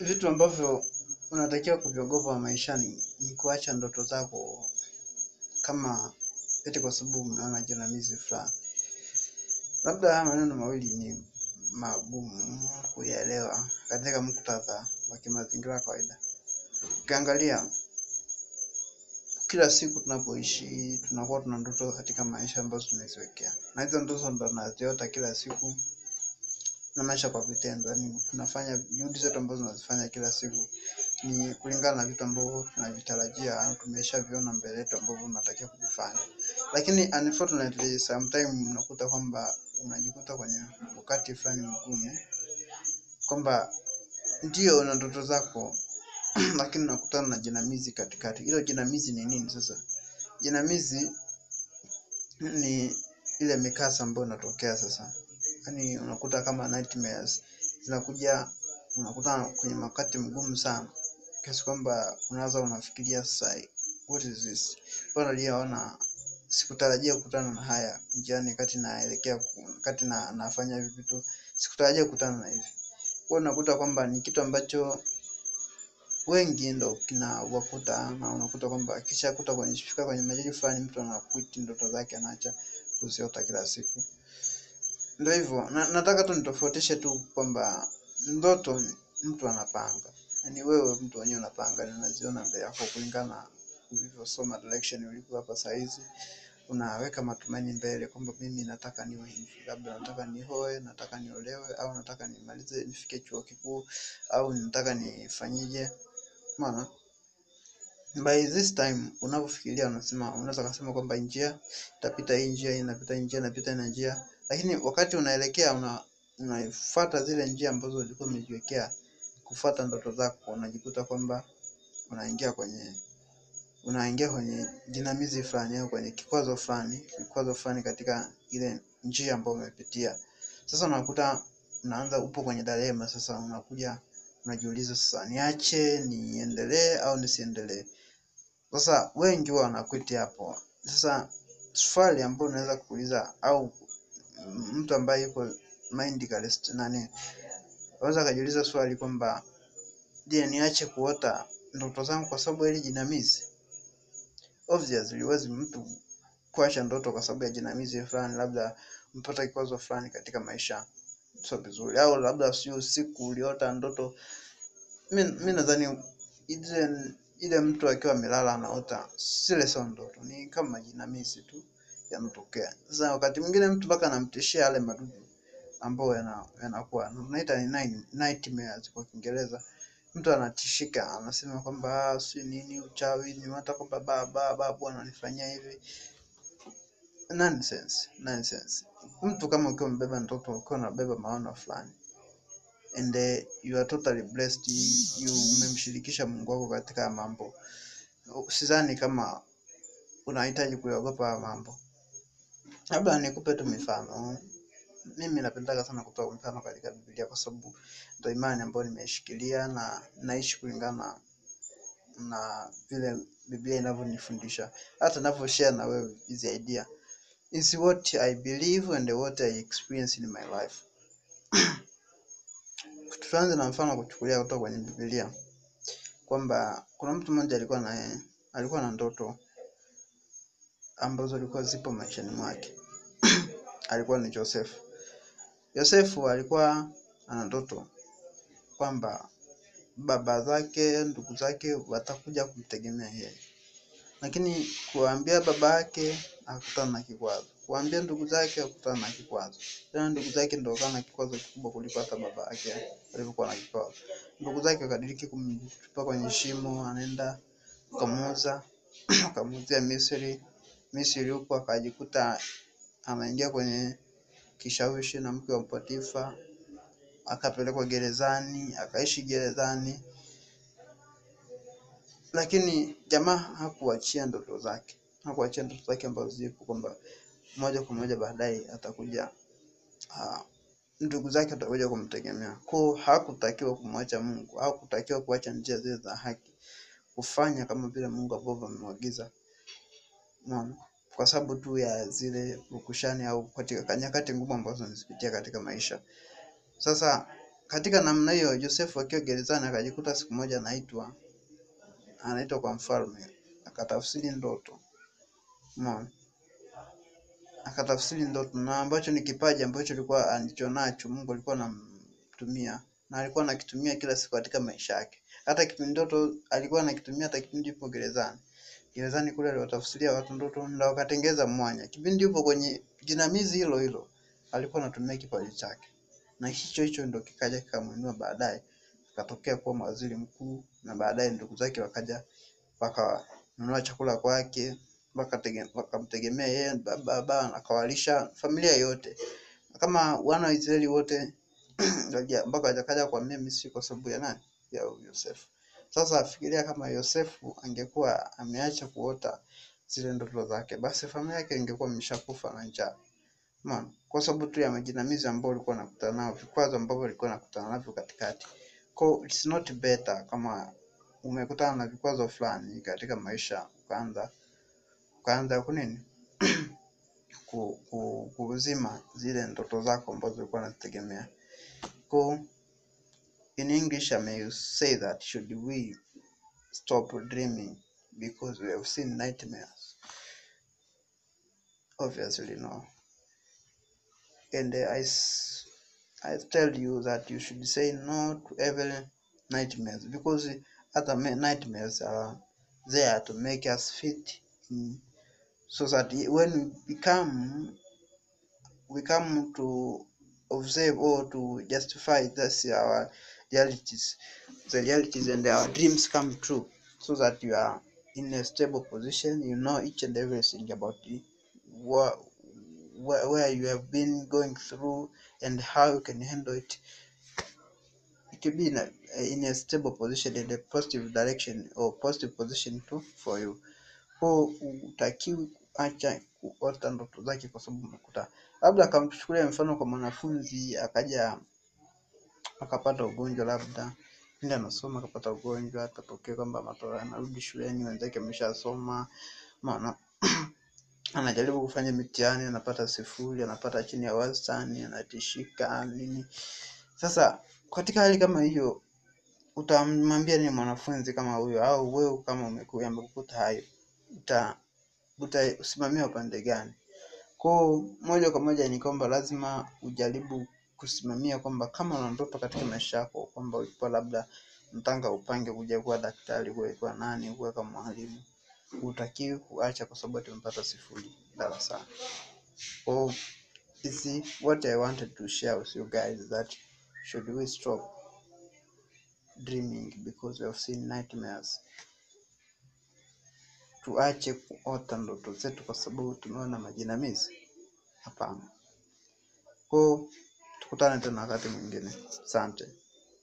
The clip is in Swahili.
vitu ambavyo unatakiwa kuviogopa maishani ni kuacha ndoto zako kama eti kwa sababu mnaona jinamizi fulani. Labda haya maneno mawili ni magumu kuyaelewa katika muktadha wa kimazingira kawaida. Ukiangalia kila siku tunapoishi, tunakuwa tuna ndoto katika maisha ambazo tumeziwekea, na hizo ndoto ndo tunaziota kila siku na maisha kwa vitendo. Yani tunafanya juhudi zetu ambazo tunazifanya kila siku ni kulingana na vitu ambavyo tunavitarajia au tumeshaviona mbele yetu ambavyo tunatakiwa kuvifanya, lakini unfortunately sometimes unakuta kwamba unajikuta kwenye wakati fulani mgumu kwamba ndio una ndoto zako lakini unakutana na jinamizi katikati. Hilo jinamizi ni nini sasa? Jinamizi ni ile mikasa ambayo inatokea sasa, yaani unakuta kama nightmares zinakuja, unakuta kwenye wakati mgumu sana kiasi kwamba unaanza unafikiria sasa, what is this? Mbona niliyoona sikutarajia kukutana na haya njiani, kati naelekea kati na nafanya hivi vitu, sikutarajia kukutana na hivi. Kwa unakuta kwamba ni kitu ambacho wengi ndo kinawakuta, na unakuta kwamba kisha kuta kwenye fika kwenye majiji fulani, mtu anakuiti ndoto zake, anaacha kuziota kila siku. Ndio hivyo. Na, nataka tu nitofautishe tu kwamba ndoto mtu anapanga, yaani wewe mtu wenyewe unapanga na unaziona mbele yako kulingana ulivyosoma direction ulipo hapa saa unaweka matumaini mbele kwamba mimi nataka niwe hivi, labda nataka nihoe, nataka niolewe, au nataka nimalize nifike chuo kikuu, au nataka nifanyije. maana by this time unavyofikiria unasema, unaweza kusema kwamba njia itapita hii njia, inapita hii njia, inapita na njia, lakini wakati unaelekea una unafuata zile njia ambazo ulikuwa umejiwekea kufuata ndoto zako, unajikuta kwamba unaingia kwenye unaingia kwenye jinamizi fulani au kwenye kikwazo fulani kikwazo fulani katika ile njia ambayo umepitia. Sasa unakuta unaanza upo kwenye dilema sasa, unakuja unajiuliza sasa, niache niendelee au nisiendelee? Sasa wengi huwa wanakwiti hapo. Sasa swali ambayo unaweza kuuliza au mtu ambaye yuko mind calloused nani, unaweza akajiuliza swali kwamba je, niache kuota ndoto zangu kwa sababu hili jinamizi? Obviously huwezi mtu kuacha ndoto kwa sababu ya jinamizi fulani, labda mpata kikwazo fulani katika maisha, sio vizuri, au labda sio usiku uliota ndoto. Mi mi nadhani ile mtu akiwa amelala anaota, sile sio ndoto, ni kama jinamizi tu yanatokea. Sasa wakati mwingine mtu mpaka anamtishia yale madudu ambayo yana- yanakuwa tunaita ni nightmares kwa Kiingereza. Mtu anatishika anasema kwamba "Ah, si nini uchawi, nimeota kwamba baba babu ananifanyia hivi. Nonsense, nonsense. Mtu kama ukiwa umebeba mtoto, ukiwa unabeba maono fulani and uh, you are totally blessed, you umemshirikisha Mungu wako katika mambo, sidhani kama unahitaji kuyaogopa mambo. Labda nikupe tu mifano. Mimi napendaga sana kutoa mfano katika Biblia kwa sababu ndio imani ambayo nimeishikilia na naishi kulingana na vile Biblia inavyonifundisha, hata ninavyoshare na wewe hizi idea is what I believe and what I experience in my life. Tuanze na mfano kuchukulia kutoka kwenye Biblia kwamba kuna mtu mmoja alikuwa na alikuwa na ndoto ambazo alikuwa zipo maishani mwake. alikuwa ni Josefu. Yosefu alikuwa ana ndoto kwamba baba zake, ndugu zake watakuja kumtegemea yeye, lakini kuambia baba yake akutana na kikwazo, kuambia ndugu zake akutana na kikwazo. Tena ndugu zake ndio kana na kikwazo kikubwa kuliko hata baba yake alivyokuwa na kikwazo. Ndugu zake wakadiriki kumtupa kwenye shimo, anaenda wakamuuza, wakamuuzia Misri. Misri huko akajikuta ameingia kwenye kishawishi na mke wa Potifa, akapelekwa gerezani, akaishi gerezani, lakini jamaa hakuachia ndoto zake, hakuachia ndoto zake ambazo zipo kwamba moja kwa moja baadaye atakuja uh, ndugu zake atakuja kumtegemea. Kwa hakutakiwa kumwacha Mungu, hakutakiwa kuacha njia zile za haki, kufanya kama vile Mungu ambavyo amemwagiza. Unaona? Kwa sababu tu ya zile rukushani au katika nyakati ngumu ambazo nilizipitia katika maisha. Sasa katika namna hiyo, Yosefu akiwa gerezani akajikuta siku moja anaitwa anaitwa kwa mfalme, akatafsiri ndoto. Umeona? Akatafsiri ndoto na ambacho ni kipaji ambacho alikuwa alichonacho, Mungu alikuwa anamtumia na alikuwa anakitumia kila siku katika maisha yake. Hata kipindi ndoto alikuwa anakitumia hata kipindi yupo gerezani. Gerezani kule aliwatafsiria watu ndoto na wakatengeza mwanya. Kipindi yupo kwenye jinamizi hilo hilo, alikuwa anatumia kipaji chake. Na hicho hicho ndo kikaja kikamwinua baadaye, akatokea kuwa waziri mkuu na baadaye ndugu zake wakaja wakanunua chakula kwake wakamtegemea yeye baba akawalisha familia yote kama wana wa Israeli wote mpaka wajakaja kuhamia Misri kwa sababu ya nani? Ya Yosefu. Sasa fikiria kama Yosefu angekuwa ameacha kuota zile ndoto zake, basi familia yake ingekuwa imeshakufa na njaa. Umeona? Kwa sababu tu ya majinamizi ambayo alikuwa anakutana nao, vikwazo ambavyo alikuwa anakutana navyo katikati. Kwa it's not better kama umekutana na vikwazo fulani katika maisha ukaanza ukaanza kunini ku, ku, kuzima zile ndoto zako ambazo ulikuwa unazitegemea. Kwa in English I may say that should we stop dreaming because we have seen nightmares? Obviously no. And I, I tell you that you should say no to every nightmares because other nightmares are there to make us fit in, so that when we become we come to observe or to justify this our realities. The realities and our dreams come true so that you are in a stable position you know each and everything about the what where, you have been going through and how you can handle it. To be in a, in a stable position in a positive direction or positive position too for you. Ko utakiwi kuacha kuota ndoto zake kwa sababu umekuta labda akamchukulia mfano kwa mwanafunzi akaja akapata ugonjwa labda pindi anasoma akapata ugonjwa akatokea kwamba matokeo anarudi shuleni wenzake ameshasoma maana anajaribu kufanya mitihani anapata sifuri anapata chini ya wastani anatishika nini. Sasa katika hali kama hiyo utamwambia ni mwanafunzi kama huyo au wewe kama umeku- yamekukuta hayo uta utasimamia upande gani? Kwao moja kwa moja ni kwamba lazima ujaribu kusimamia kwamba kama una ndoto katika maisha yako kwamba ulikuwa labda mtanga upange kuja kuwa daktari uwe kuwa nani uwe kama mwalimu hutakiwi kuacha kwa sababu ati sifuri darasani. So is what i wanted to share with you guys that should we stop dreaming because we have seen nightmares? Tuache kuota ndoto zetu kwa sababu tumeona majinamizi? Hapana tukutane tena wakati mwingine. Asante